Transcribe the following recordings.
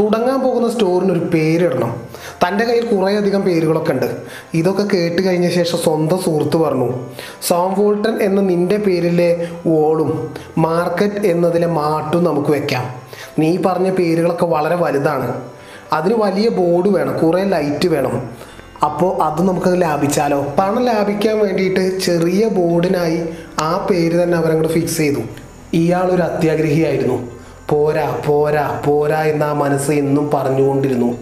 തുടങ്ങാൻ പോകുന്ന സ്റ്റോറിന് ഒരു പേരിടണം. തന്റെ കയ്യിൽ കുറേയധികം പേരുകളൊക്കെ ഉണ്ട്. ഇതൊക്കെ കേട്ട് കഴിഞ്ഞ ശേഷം സ്വന്തം സുഹൃത്ത് പറഞ്ഞു സോം വോൾട്ടൻ എന്ന നിന്റെ പേരിലെ വോളും മാർക്കറ്റ് എന്നതിലെ മാട്ടും നമുക്ക് വെക്കാം. നീ പറഞ്ഞ പേരുകളൊക്കെ വളരെ വലുതാണ്. അതിന് വലിയ ബോർഡ് വേണം കുറേ ലൈറ്റ് വേണം. അപ്പോൾ അത് നമുക്ക് ലാഭിച്ചാലോ? പണം ലാഭിക്കാൻ വേണ്ടിയിട്ട് ചെറിയ ബോർഡിനായി ആ പേര് തന്നെ അവരങ്ങോട്ട് ഫിക്സ് ചെയ്തു. ഇയാളൊരു അത്യാഗ്രഹിയായിരുന്നു. പോരാ പോരാ പോരാ എന്ന് ആ മനസ്സ് എന്നും പറഞ്ഞുകൊണ്ടിരുന്നു.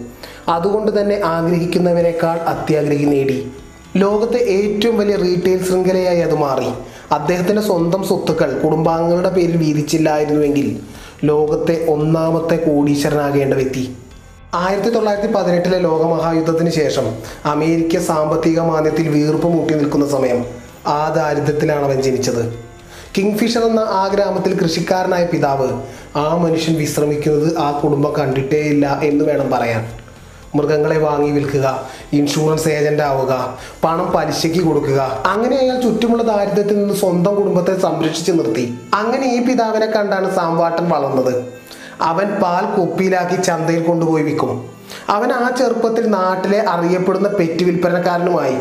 അതുകൊണ്ട് തന്നെ ആഗ്രഹിക്കുന്നവരെക്കാൾ അത്യാഗ്രഹി നേടി. ലോകത്തെ ഏറ്റവും വലിയ റീറ്റെയിൽ ശൃംഖലയായി അത് മാറി. അദ്ദേഹത്തിന്റെ സ്വന്തം സ്വത്തുക്കൾ കുടുംബാംഗങ്ങളുടെ പേരിൽ വീതിച്ചില്ലായിരുന്നുവെങ്കിൽ ലോകത്തെ ഒന്നാമത്തെ കോടീശ്വരനാകേണ്ട വ്യക്തി ആയിരത്തി തൊള്ളായിരത്തി പതിനെട്ടിലെ ലോകമഹായുദ്ധത്തിന് ശേഷം അമേരിക്ക സാമ്പത്തിക മാന്ദ്യത്തിൽ വീർപ്പ് മുട്ടി നിൽക്കുന്ന സമയം ആ ദാരിദ്ര്യത്തിലാണ് അവൻ ജനിച്ചത്. കിങ്ഫിഷർ എന്ന ആ ഗ്രാമത്തിൽ കൃഷിക്കാരനായ പിതാവ് ആ മനുഷ്യൻ വിശ്രമിക്കുന്നത് ആ കുടുംബം കണ്ടിട്ടേയില്ല എന്ന് വേണം പറയാൻ. മൃഗങ്ങളെ വാങ്ങി വിൽക്കുക ഇൻഷുറൻസ് ഏജന്റ് ആവുക പണം പലിശയ്ക്ക് കൊടുക്കുക. അങ്ങനെ അയാൾ ചുറ്റുമുള്ള ദാരിദ്ര്യത്തിൽ നിന്ന് സ്വന്തം കുടുംബത്തെ സംരക്ഷിച്ചു നിർത്തി. അങ്ങനെ ഈ പിതാവിനെ കണ്ടാണ് സാമ്പാട്ടൻ വളർന്നത്. അവൻ പാൽ കുപ്പിയിലാക്കി ചന്തയിൽ കൊണ്ടുപോയി വിൽക്കും. അവൻ ആ ചെറുപ്പത്തിൽ നാട്ടിലെ അറിയപ്പെടുന്ന പെറ്റ് വിൽപ്പനക്കാരനുമായി.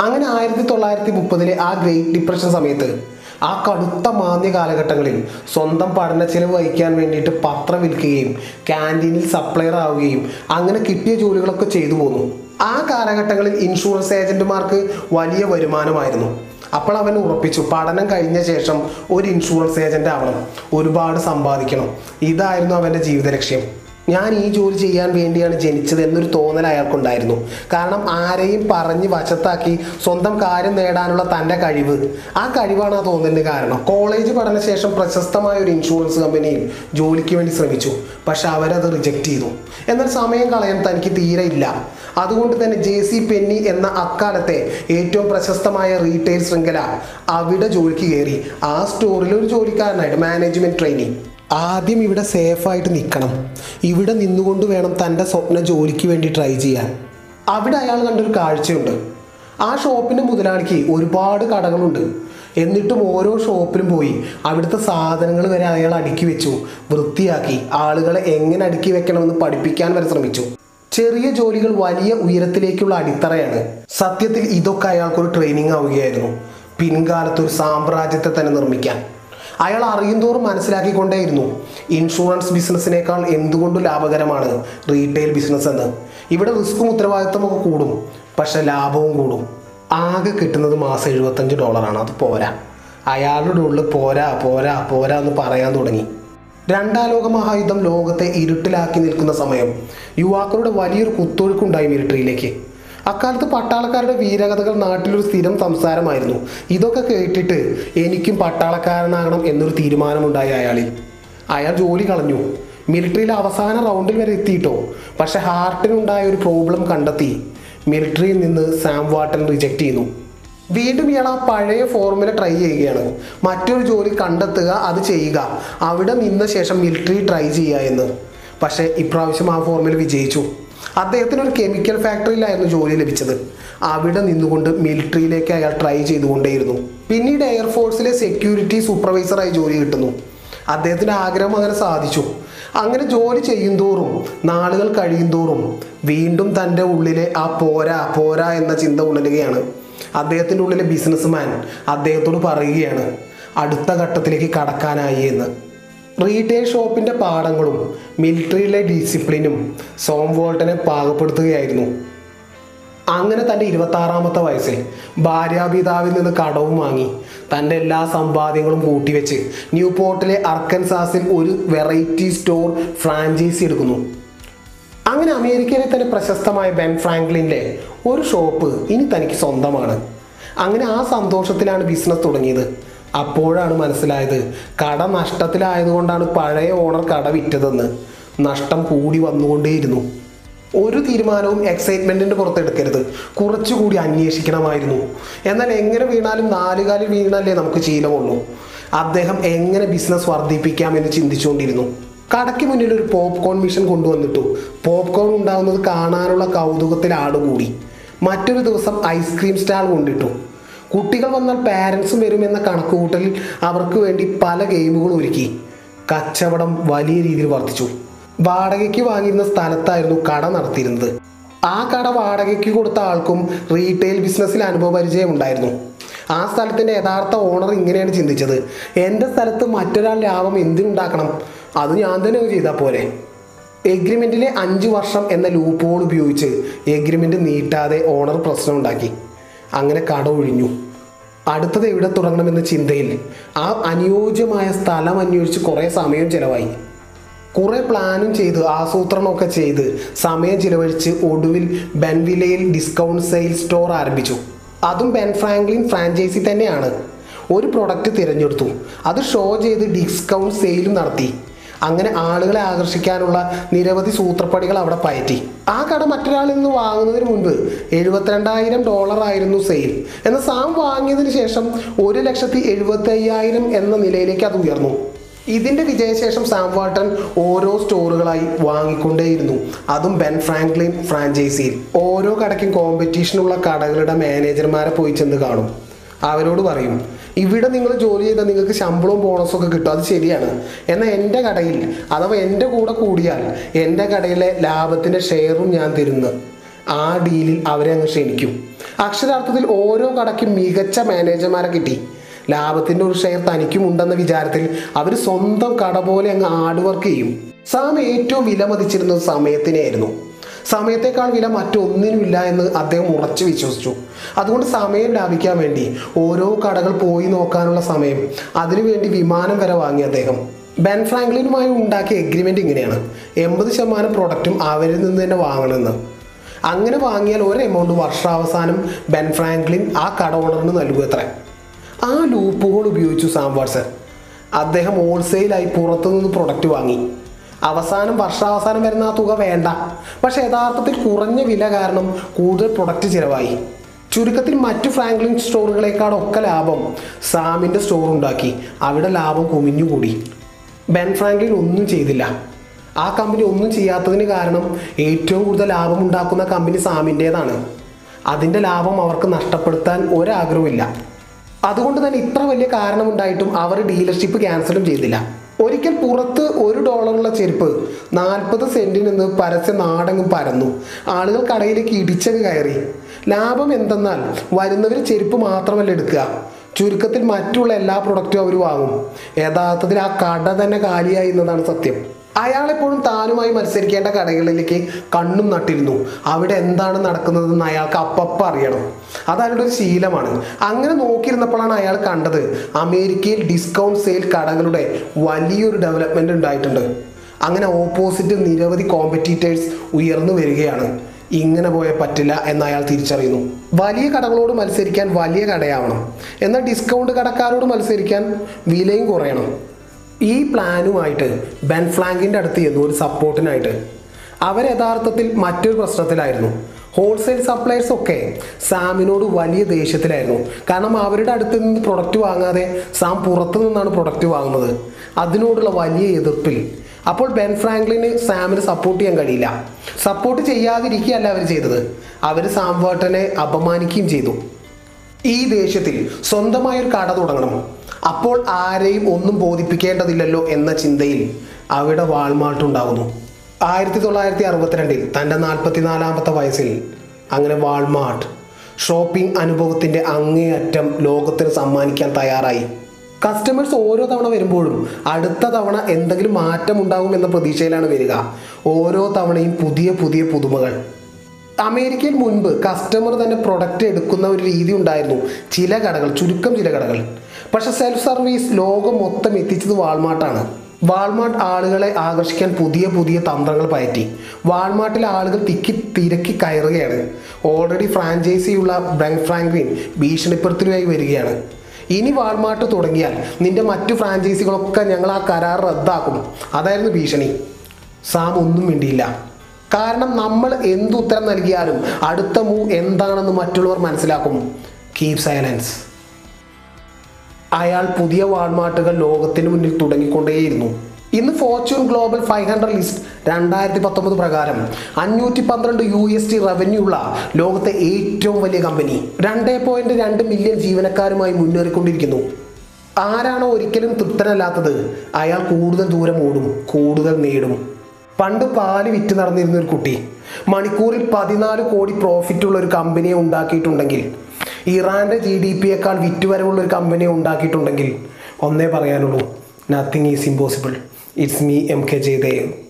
അങ്ങനെ ആയിരത്തി തൊള്ളായിരത്തി മുപ്പതിലെ ആ ഗ്രേറ്റ് ഡിപ്രഷൻ സമയത്ത് ആ കടുത്ത മാന്ദ്യ കാലഘട്ടങ്ങളിൽ സ്വന്തം പഠന ചെലവ് വഹിക്കാൻ വേണ്ടിയിട്ട് പത്രം വിൽക്കുകയും ക്യാന്റീനിൽ സപ്ലയർ ആവുകയും അങ്ങനെ കിട്ടിയ ജോലികളൊക്കെ ചെയ്തു പോന്നു. ആ കാലഘട്ടങ്ങളിൽ ഇൻഷുറൻസ് ഏജന്റുമാർക്ക് വലിയ വരുമാനമായിരുന്നു. അപ്പോൾ അവൻ ഉറപ്പിച്ചു പഠനം കഴിഞ്ഞ ശേഷം ഒരു ഇൻഷുറൻസ് ഏജന്റ് ആവണം ഒരുപാട് സമ്പാദിക്കണം. ഇതായിരുന്നു അവന്റെ ജീവിത ലക്ഷ്യം ഞാൻ ഈ ജോലി ചെയ്യാൻ വേണ്ടിയാണ് ജനിച്ചത് എന്നൊരു തോന്നൽ അയാൾക്കുണ്ടായിരുന്നു. കാരണം ആരെയും പറഞ്ഞ് വശത്താക്കി സ്വന്തം കാര്യം നേടാനുള്ള തന്റെ കഴിവ്. ആ കഴിവാണ് ആ തോന്നലിന് കാരണം. കോളേജ് പഠനശേഷം പ്രശസ്തമായ ഒരു ഇൻഷുറൻസ് കമ്പനിയിൽ ജോലിക്ക് വേണ്ടി ശ്രമിച്ചു. പക്ഷെ അവരത് റിജക്റ്റ് ചെയ്തു. എന്നാൽ സമയം കളയാൻ തനിക്ക് തീരെ ഇല്ല. അതുകൊണ്ട് തന്നെ ജെ സി പെന്നി എന്ന അക്കാലത്തെ ഏറ്റവും പ്രശസ്തമായ റീറ്റെയിൽ ശൃംഖല അവിടെ ജോലിക്ക് കയറി. ആ സ്റ്റോറിൽ ഒരു ജോലിക്കാരനായിട്ട് മാനേജ്മെന്റ് ട്രെയിനിങ്. ആദ്യം ഇവിടെ സേഫായിട്ട് നിൽക്കണം ഇവിടെ നിന്നുകൊണ്ട് വേണം തന്റെ സ്വപ്ന ജോലിക്ക് വേണ്ടി ട്രൈ ചെയ്യാൻ. അവിടെ അയാൾ കണ്ടൊരു കാഴ്ചയുണ്ട്. ആ ഷോപ്പിന്റെ മുതലാളിക്ക് ഒരുപാട് കടകളുണ്ട്. എന്നിട്ടും ഓരോ ഷോപ്പിലും പോയി അവിടുത്തെ സാധനങ്ങൾ വരെ അയാൾ അടുക്കി വെച്ചു. വൃത്തിയാക്കി. ആളുകളെ എങ്ങനെ അടുക്കി വെക്കണമെന്ന് പഠിപ്പിക്കാൻ വരെ ശ്രമിച്ചു. ചെറിയ ജോലികൾ വലിയ ഉയരത്തിലേക്കുള്ള അടിത്തറയാണ്. സത്യത്തിൽ ഇതൊക്കെ അയാൾക്കൊരു ട്രെയിനിങ് ആവുകയായിരുന്നു. പിൻകാലത്ത് ഒരു സാമ്രാജ്യത്തെ തന്നെ നിർമ്മിക്കാൻ. അയാൾ അറിയുന്തോറും മനസ്സിലാക്കിക്കൊണ്ടേയിരുന്നു. ഇൻഷുറൻസ് ബിസിനസ്സിനേക്കാൾ എന്തുകൊണ്ട് ലാഭകരമാണ് റീറ്റെയിൽ ബിസിനസ് എന്ന്. ഇവിടെ റിസ്ക്കും ഉത്തരവാദിത്തമൊക്കെ കൂടും. പക്ഷെ ലാഭവും കൂടും. ആകെ കിട്ടുന്നത് മാസം എഴുപത്തഞ്ച് ഡോളറാണ്. അത് പോരാ. അയാളുടെ ഉള്ളിൽ പോരാ പോരാ പോരാ എന്ന് പറയാൻ തുടങ്ങി. രണ്ടാം ലോക മഹായുദ്ധം ലോകത്തെ ഇരുട്ടിലാക്കി നിൽക്കുന്ന സമയം യുവാക്കളുടെ വലിയൊരു കുത്തൊഴുക്കുണ്ടായി മിലിറ്ററിയിലേക്ക് അക്കാലത്ത് പട്ടാളക്കാരുടെ വീരകഥകൾ നാട്ടിലൊരു സ്ഥിരം സംസാരമായിരുന്നു. ഇതൊക്കെ കേട്ടിട്ട് എനിക്കും പട്ടാളക്കാരനാകണം എന്നൊരു തീരുമാനമുണ്ടായി അയാളിൽ. അയാൾ ജോലി കളഞ്ഞു. മിലിറ്ററിയിലെ അവസാന റൗണ്ടിൽ വരെ എത്തിയിട്ടോ? പക്ഷെ ഹാർട്ടിനുണ്ടായ ഒരു പ്രോബ്ലം കണ്ടെത്തി. മിലിറ്ററിയിൽ നിന്ന് സാം വാട്ടൻ റിജക്റ്റ് ചെയ്യുന്നു. വീണ്ടും ഇയാൾ ആ പഴയ ഫോർമുല ട്രൈ ചെയ്യുകയാണ്. മറ്റൊരു ജോലി കണ്ടെത്തുക അത് ചെയ്യുക. അവിടെ നിന്ന ശേഷം മിലിറ്ററി ട്രൈ ചെയ്യുക എന്ന്. പക്ഷേ ഇപ്രാവശ്യം ആ ഫോർമുല വിജയിച്ചു. അദ്ദേഹത്തിന് ഒരു കെമിക്കൽ ഫാക്ടറിയിലായിരുന്നു ജോലി ലഭിച്ചത്. അവിടെ നിന്നുകൊണ്ട് മിലിറ്ററിയിലേക്ക് അയാൾ ട്രൈ ചെയ്തുകൊണ്ടേയിരുന്നു. പിന്നീട് എയർഫോഴ്സിലെ സെക്യൂരിറ്റി സൂപ്പർവൈസറായി ജോലി കിട്ടുന്നു. അദ്ദേഹത്തിന്റെ ആഗ്രഹം അങ്ങനെ സാധിച്ചു. അങ്ങനെ ജോലി ചെയ്യുന്തോറും നാളുകൾ കഴിയുന്തോറും വീണ്ടും തന്റെ ഉള്ളിലെ ആ പോരാ പോരാ എന്ന ചിന്ത ഉണരുകയാണ്. അദ്ദേഹത്തിന്റെ ഉള്ളിലെ ബിസിനസ്മാൻ അദ്ദേഹത്തോട് പറയുകയാണ് അടുത്ത ഘട്ടത്തിലേക്ക് കടക്കാനായി എന്ന്. റീറ്റെയിൽ ഷോപ്പിന്റെ പാഠങ്ങളും മിലിറ്ററിയിലെ ഡിസിപ്ലിനും സോം വോൾട്ടനെ പാകപ്പെടുത്തുകയായിരുന്നു. അങ്ങനെ തന്റെ ഇരുപത്താറാമത്തെ വയസ്സിൽ ഭാര്യാപിതാവിൽ നിന്ന് കടവും വാങ്ങി തന്റെ എല്ലാ സമ്പാദ്യങ്ങളും കൂട്ടിവെച്ച് ന്യൂ പോർട്ടിലെ അർക്കൻസാസിൽ ഒരു വെറൈറ്റി സ്റ്റോർ ഫ്രാഞ്ചൈസി എടുക്കുന്നു. അങ്ങനെ അമേരിക്കയിലെ തന്നെ പ്രശസ്തമായ ബെൻ ഫ്രാങ്ക്ലിന്റെ ഒരു ഷോപ്പ് ഇനി തനിക്ക് സ്വന്തമാണ്. അങ്ങനെ ആ സന്തോഷത്തിലാണ് ബിസിനസ് തുടങ്ങിയത്. അപ്പോഴാണ് മനസ്സിലായത്. കട നഷ്ടത്തിലായതുകൊണ്ടാണ് പഴയ ഓണർ കട വിറ്റതെന്ന്. നഷ്ടം കൂടി വന്നുകൊണ്ടേയിരുന്നു. ഒരു തീരുമാനവും എക്സൈറ്റ്മെന്റിന്റെ പുറത്തെടുക്കരുത്. കുറച്ചുകൂടി അന്വേഷിക്കണമായിരുന്നു. എന്നാൽ എങ്ങനെ വീണാലും നാലുകാലിൽ വീണാലേ നമുക്ക് ശീലമുള്ളൂ. അദ്ദേഹം എങ്ങനെ ബിസിനസ് വർദ്ധിപ്പിക്കാം എന്ന് ചിന്തിച്ചുകൊണ്ടിരുന്നു. കടയ്ക്ക് മുന്നിൽ ഒരു പോപ്കോൺ മിഷൻ കൊണ്ടുവന്നിട്ടു. പോപ്കോൺ ഉണ്ടാവുന്നത് കാണാനുള്ള കൗതുകത്തിൽ ആടുകൂടി മറ്റൊരു ദിവസം ഐസ്ക്രീം സ്റ്റാൾ കൊണ്ടിട്ടു. കുട്ടികൾ വന്നാൽ പാരൻസും വരുമെന്ന കണക്കുകൂട്ടലിൽ അവർക്ക് വേണ്ടി പല ഗെയിമുകൾ ഒരുക്കി. കച്ചവടം വലിയ രീതിയിൽ വർദ്ധിച്ചു. വാടകയ്ക്ക് വാങ്ങിയിരുന്ന സ്ഥലത്തായിരുന്നു കട നടത്തിയിരുന്നത്. ആ കട വാടകയ്ക്ക് കൊടുത്ത ആൾക്കും റീറ്റെയിൽ ബിസിനസ്സിൽ അനുഭവപരിചയം ഉണ്ടായിരുന്നു. ആ സ്ഥലത്തിന്റെ യഥാർത്ഥ ഓണർ ഇങ്ങനെയാണ് ചിന്തിച്ചത്. എന്റെ സ്ഥലത്ത് മറ്റൊരാൾ ലാഭം എന്തിനുണ്ടാക്കണം? അത് ഞാൻ തന്നെ ചെയ്താൽ പോലെ എഗ്രിമെന്റിലെ അഞ്ച് വർഷം എന്ന ലൂപ്പ് ഹോൾ ഉപയോഗിച്ച് എഗ്രിമെന്റ് നീട്ടാതെ ഓണർ പ്രശ്നമുണ്ടാക്കി അങ്ങനെ കട ഒഴിഞ്ഞു. അടുത്തത് എവിടെ തുടങ്ങണമെന്ന ചിന്തയിൽ ആ അനുയോജ്യമായ സ്ഥലം അന്വേഷിച്ച് കുറേ സമയം ചിലവായി. കുറെ പ്ലാനും ചെയ്ത് ആസൂത്രണമൊക്കെ ചെയ്ത് സമയം ചിലവഴിച്ച് ഒടുവിൽ ബെൻവിലയിൽ ഡിസ്കൗണ്ട് സെയിൽ സ്റ്റോർ ആരംഭിച്ചു. അതും ബെൻ ഫ്രാങ്ക്ലിൻ ഫ്രാഞ്ചൈസി തന്നെയാണ്. ഒരു പ്രൊഡക്റ്റ് തിരഞ്ഞെടുത്തു. അത് ഷോ ചെയ്ത് ഡിസ്കൗണ്ട് സെയിലും നടത്തി. അങ്ങനെ ആളുകളെ ആകർഷിക്കാനുള്ള നിരവധി സൂത്രപ്പടികൾ അവിടെ പയറ്റി. ആ കട മറ്റൊരാളിൽ നിന്ന് വാങ്ങുന്നതിന് മുൻപ് എഴുപത്തിരണ്ടായിരം ഡോളർ ആയിരുന്നു സെയിൽ എന്നാൽ സാം വാങ്ങിയതിന് ശേഷം ഒരു ലക്ഷത്തി എഴുപത്തി അയ്യായിരം എന്ന നിലയിലേക്ക് അത് ഉയർന്നു. ഇതിന്റെ വിജയശേഷം സാം വാട്ടൺ ഓരോ സ്റ്റോറുകളായി വാങ്ങിക്കൊണ്ടേയിരുന്നു. അതും ബെൻ ഫ്രാങ്ക്ലിൻ ഫ്രാഞ്ചൈസിയിൽ. ഓരോ കടയ്ക്കും കോമ്പറ്റീഷനുള്ള കടകളുടെ മാനേജർമാരെ പോയി ചെന്ന് കാണും. അവരോട് പറയും ഇവിടെ നിങ്ങൾ ജോലി ചെയ്താൽ നിങ്ങൾക്ക് ശമ്പളവും ബോണസും ഒക്കെ കിട്ടും. അത് ശരിയാണ്. എന്നാൽ എന്റെ കടയിൽ അഥവാ എന്റെ കൂടെ കൂടിയാൽ എന്റെ കടയിലെ ലാഭത്തിന്റെ ഷെയറും ഞാൻ തരുന്നു ആ ഡീലിൽ അവരെ അങ്ങ് ക്ഷണിക്കും. അക്ഷരാർത്ഥത്തിൽ ഓരോ കടയ്ക്കും മികച്ച മാനേജർമാരെ കിട്ടി. ലാഭത്തിന്റെ ഒരു ഷെയർ തനിക്കും ഉണ്ടെന്ന വിചാരത്തിൽ അവർ സ്വന്തം കട പോലെ അങ്ങ് ഹാർഡ് വർക്ക് ചെയ്യും. സാം ഏറ്റവും വിലമതിച്ചിരുന്നത് സമയത്തിനെയായിരുന്നു. സമയത്തേക്കാൾ വില മറ്റൊന്നിനുമില്ല എന്ന് അദ്ദേഹം ഉറച്ചു വിശ്വസിച്ചു. അതുകൊണ്ട് സമയം ലാഭിക്കാൻ വേണ്ടി ഓരോ കടകൾ പോയി നോക്കാനുള്ള സമയം അതിനുവേണ്ടി വിമാനം വരെ വാങ്ങി അദ്ദേഹം. ബെൻ ഫ്രാങ്ക്ലിനുമായി ഉണ്ടാക്കിയ എഗ്രിമെന്റ് ഇങ്ങനെയാണ്. എൺപത് ശതമാനം പ്രൊഡക്റ്റും അവരിൽ നിന്ന് തന്നെ വാങ്ങണമെന്ന്. അങ്ങനെ വാങ്ങിയാൽ ഒരു എമൗണ്ട് വർഷാവസാനം ബെൻ ഫ്രാങ്ക്ലിൻ ആ കട ഓണറിന് നൽകുമത്രേ ആ ലൂപ്പുകൾ ഉപയോഗിച്ചു സാം വാട്സൺ. അദ്ദേഹം ഹോൾസെയിലായി പുറത്തുനിന്ന് പ്രൊഡക്റ്റ് വാങ്ങി. അവസാനം വർഷാവസാനം വരുന്ന ആ തുക വേണ്ട. പക്ഷെ യഥാർത്ഥത്തിൽ കുറഞ്ഞ വില കാരണം കൂടുതൽ പ്രൊഡക്റ്റ് ചിലവായി. ചുരുക്കത്തിൽ മറ്റു ഫ്രാങ്ക്ലിൻ സ്റ്റോറുകളെക്കാളൊക്കെ ലാഭം സാമിന്റെ സ്റ്റോർ ഉണ്ടാക്കി. അവിടെ ലാഭം കുമിഞ്ഞുകൂടി. ബെൻ ഫ്രാങ്ക്ലിൻ ഒന്നും ചെയ്തില്ല. ആ കമ്പനി ഒന്നും ചെയ്യാത്തതിന് കാരണം ഏറ്റവും കൂടുതൽ ലാഭം ഉണ്ടാക്കുന്ന കമ്പനി സാമിന്റേതാണ് അതിന്റെ ലാഭം അവർക്ക് നഷ്ടപ്പെടുത്താൻ ഒരാഗ്രഹമില്ല അതുകൊണ്ട് തന്നെ ഇത്ര വലിയ കാരണമുണ്ടായിട്ടും അവർ ഡീലർഷിപ്പ് ക്യാൻസലും ചെയ്തില്ല. ഒരിക്കൽ പുറത്ത് ഒരു ഡോളറുള്ള ചെരുപ്പ് നാൽപ്പത് സെന്റിൽ നിന്ന് പരസ്യ നാടങ്ങ് പരന്നു. ആളുകൾ കടയിലേക്ക് ഇടിച്ചങ്ങ് കയറി. ലാഭം എന്തെന്നാൽ വരുന്നവർ ചെരുപ്പ് മാത്രമല്ല എടുക്കുക. ചുരുക്കത്തിൽ മറ്റുള്ള എല്ലാ പ്രൊഡക്റ്റും അവർ വാങ്ങും. യഥാർത്ഥത്തിൽ ആ കട തന്നെ കാലിയായി എന്നതാണ് സത്യം. അയാളെപ്പോഴും താനുമായി മത്സരിക്കേണ്ട കടകളിലേക്ക് കണ്ണും നട്ടിരുന്നു. അവിടെ എന്താണ് നടക്കുന്നതെന്ന് അയാൾക്ക് അപ്പപ്പ അറിയണം. അത് അയാളുടെ ഒരു ശീലമാണ്. അങ്ങനെ നോക്കിയിരുന്നപ്പോഴാണ് അയാൾ കണ്ടത് അമേരിക്കയിൽ ഡിസ്കൗണ്ട് സെയിൽ കടകളുടെ വലിയൊരു ഡെവലപ്മെന്റ് ഉണ്ടായിട്ടുണ്ട്. അങ്ങനെ ഓപ്പോസിറ്റ് നിരവധി കോമ്പറ്റീറ്റേഴ്സ് ഉയർന്നു വരികയാണ്. ഇങ്ങനെ പോയ പറ്റില്ല എന്ന് അയാൾ തിരിച്ചറിയുന്നു. വലിയ കടകളോട് മത്സരിക്കാൻ വലിയ കടയാവണം. എന്നാൽ ഡിസ്കൗണ്ട് കടക്കാരോട് മത്സരിക്കാൻ വിലയും കുറയണം. ഈ പ്ലാനുമായിട്ട് ബെൻഫ്ലാങ്കിന്റെ അടുത്ത് ചെന്നു ഒരു സപ്പോർട്ടിനായിട്ട് അവർ യഥാർത്ഥത്തിൽ മറ്റൊരു പ്രശ്നത്തിലായിരുന്നു. ഹോൾസെയിൽ സപ്ലയേഴ്സ് ഒക്കെ സാമിനോട് വലിയ ദേഷ്യത്തിലായിരുന്നു. കാരണം അവരുടെ അടുത്ത് നിന്ന് പ്രൊഡക്റ്റ് വാങ്ങാതെ സാം പുറത്തു നിന്നാണ് പ്രൊഡക്റ്റ് വാങ്ങുന്നത്. അതിനോടുള്ള വലിയ എതിർപ്പിൽ. അപ്പോൾ ബെൻ ഫ്രാങ്ക്ലിന് സാമിന് സപ്പോർട്ട് ചെയ്യാൻ കഴിയില്ല. സപ്പോർട്ട് ചെയ്യാതിരിക്കുകയല്ല അവർ ചെയ്തത്. അവർ സാം അപമാനിക്കുകയും ചെയ്തു. ഈ ദേഷ്യത്തിൽ സ്വന്തമായൊരു കട തുടങ്ങണം. അപ്പോൾ ആരെയും ഒന്നും ബോധിപ്പിക്കേണ്ടതില്ലല്ലോ എന്ന ചിന്തയിൽ അവിടെ വാൾമാർട്ട് ഉണ്ടാകുന്നു ആയിരത്തി തൊള്ളായിരത്തി അറുപത്തിരണ്ടിൽ തന്റെ നാൽപ്പത്തിനാലാമത്തെ വയസ്സിൽ അങ്ങനെ വാൾമാർട്ട് ഷോപ്പിംഗ് അനുഭവത്തിന്റെ അങ്ങേയറ്റം ലോകത്തിന് സമ്മാനിക്കാൻ തയ്യാറായി. കസ്റ്റമേഴ്സ് ഓരോ തവണ വരുമ്പോഴും അടുത്ത തവണ എന്തെങ്കിലും മാറ്റം ഉണ്ടാകും എന്ന പ്രതീക്ഷയിലാണ് വരിക. ഓരോ തവണയും പുതിയ പുതിയ പുതുമകൾ. അമേരിക്കയിൽ മുൻപ് കസ്റ്റമർ തന്നെ പ്രൊഡക്റ്റ് എടുക്കുന്ന ഒരു രീതി ഉണ്ടായിരുന്നു. ചില കടകൾ ചുരുക്കം ചില കടകൾ. പക്ഷെ സെൽഫ് സർവീസ് ലോകം മൊത്തം എത്തിച്ചത് വാൾമാർട്ടാണ്. വാൾമാർട്ട് ആളുകളെ ആകർഷിക്കാൻ പുതിയ പുതിയ തന്ത്രങ്ങൾ പയറ്റി. വാൾമാർട്ടിലെ ആളുകൾ തിക്കി തിരക്കി കയറുകയാണ്. ഓൾറെഡി ഫ്രാഞ്ചൈസിയുള്ള ബ്രങ് ഫ്രാങ്ക്വിൻ ഭീഷണിപ്പെടുത്തലുമായി വരികയാണ്. ഇനി വാൾമാർട്ട് തുടങ്ങിയാൽ നിന്റെ മറ്റു ഫ്രാഞ്ചൈസികളൊക്കെ ഞങ്ങൾ ആ കരാർ റദ്ദാക്കും. അതായിരുന്നു ഭീഷണി. സാം ഒന്നും വേണ്ടിയില്ല കാരണം നമ്മൾ എന്തുത്തരം നൽകിയാലും അടുത്ത മൂവ് എന്താണെന്ന് മറ്റുള്ളവർ മനസ്സിലാക്കും. കീപ് സൈലൻസ് അയാൾ പുതിയ വാൾമാർട്ടുകൾ ലോകത്തിന് മുന്നിൽ തുടങ്ങിക്കൊണ്ടേയിരുന്നു. ഇന്ന് Fortune global five hundred list രണ്ടായിരത്തി പത്തൊമ്പത് പ്രകാരം അഞ്ഞൂറ്റി പന്ത്രണ്ട് യു എസ് ടി റവന്യൂ ഉള്ള ലോകത്തെ ഏറ്റവും വലിയ കമ്പനി രണ്ട് പോയിന്റ് രണ്ട് മില്യൺ ജീവനക്കാരുമായി മുന്നേറിക്കൊണ്ടിരിക്കുന്നു. ആരാണോ ഒരിക്കലും തൃപ്തനല്ലാത്തത് അയാൾ കൂടുതൽ ദൂരം ഓടും കൂടുതൽ നേടും. പണ്ട് പാൽ വിറ്റ് നടന്നിരുന്ന ഒരു കുട്ടി. മണിക്കൂറിൽ പതിനാല് കോടി പ്രോഫിറ്റ് ഉള്ള ഒരു കമ്പനിയെ ഉണ്ടാക്കിയിട്ടുണ്ടെങ്കിൽ ഇറാന്റെ ജി ഡി പിയേക്കാൾ വിറ്റുവരവുള്ള ഒരു കമ്പനി ഉണ്ടാക്കിയിട്ടുണ്ടെങ്കിൽ ഒന്നേ പറയാനുള്ളൂ. Nothing is impossible it's me M K Jayadev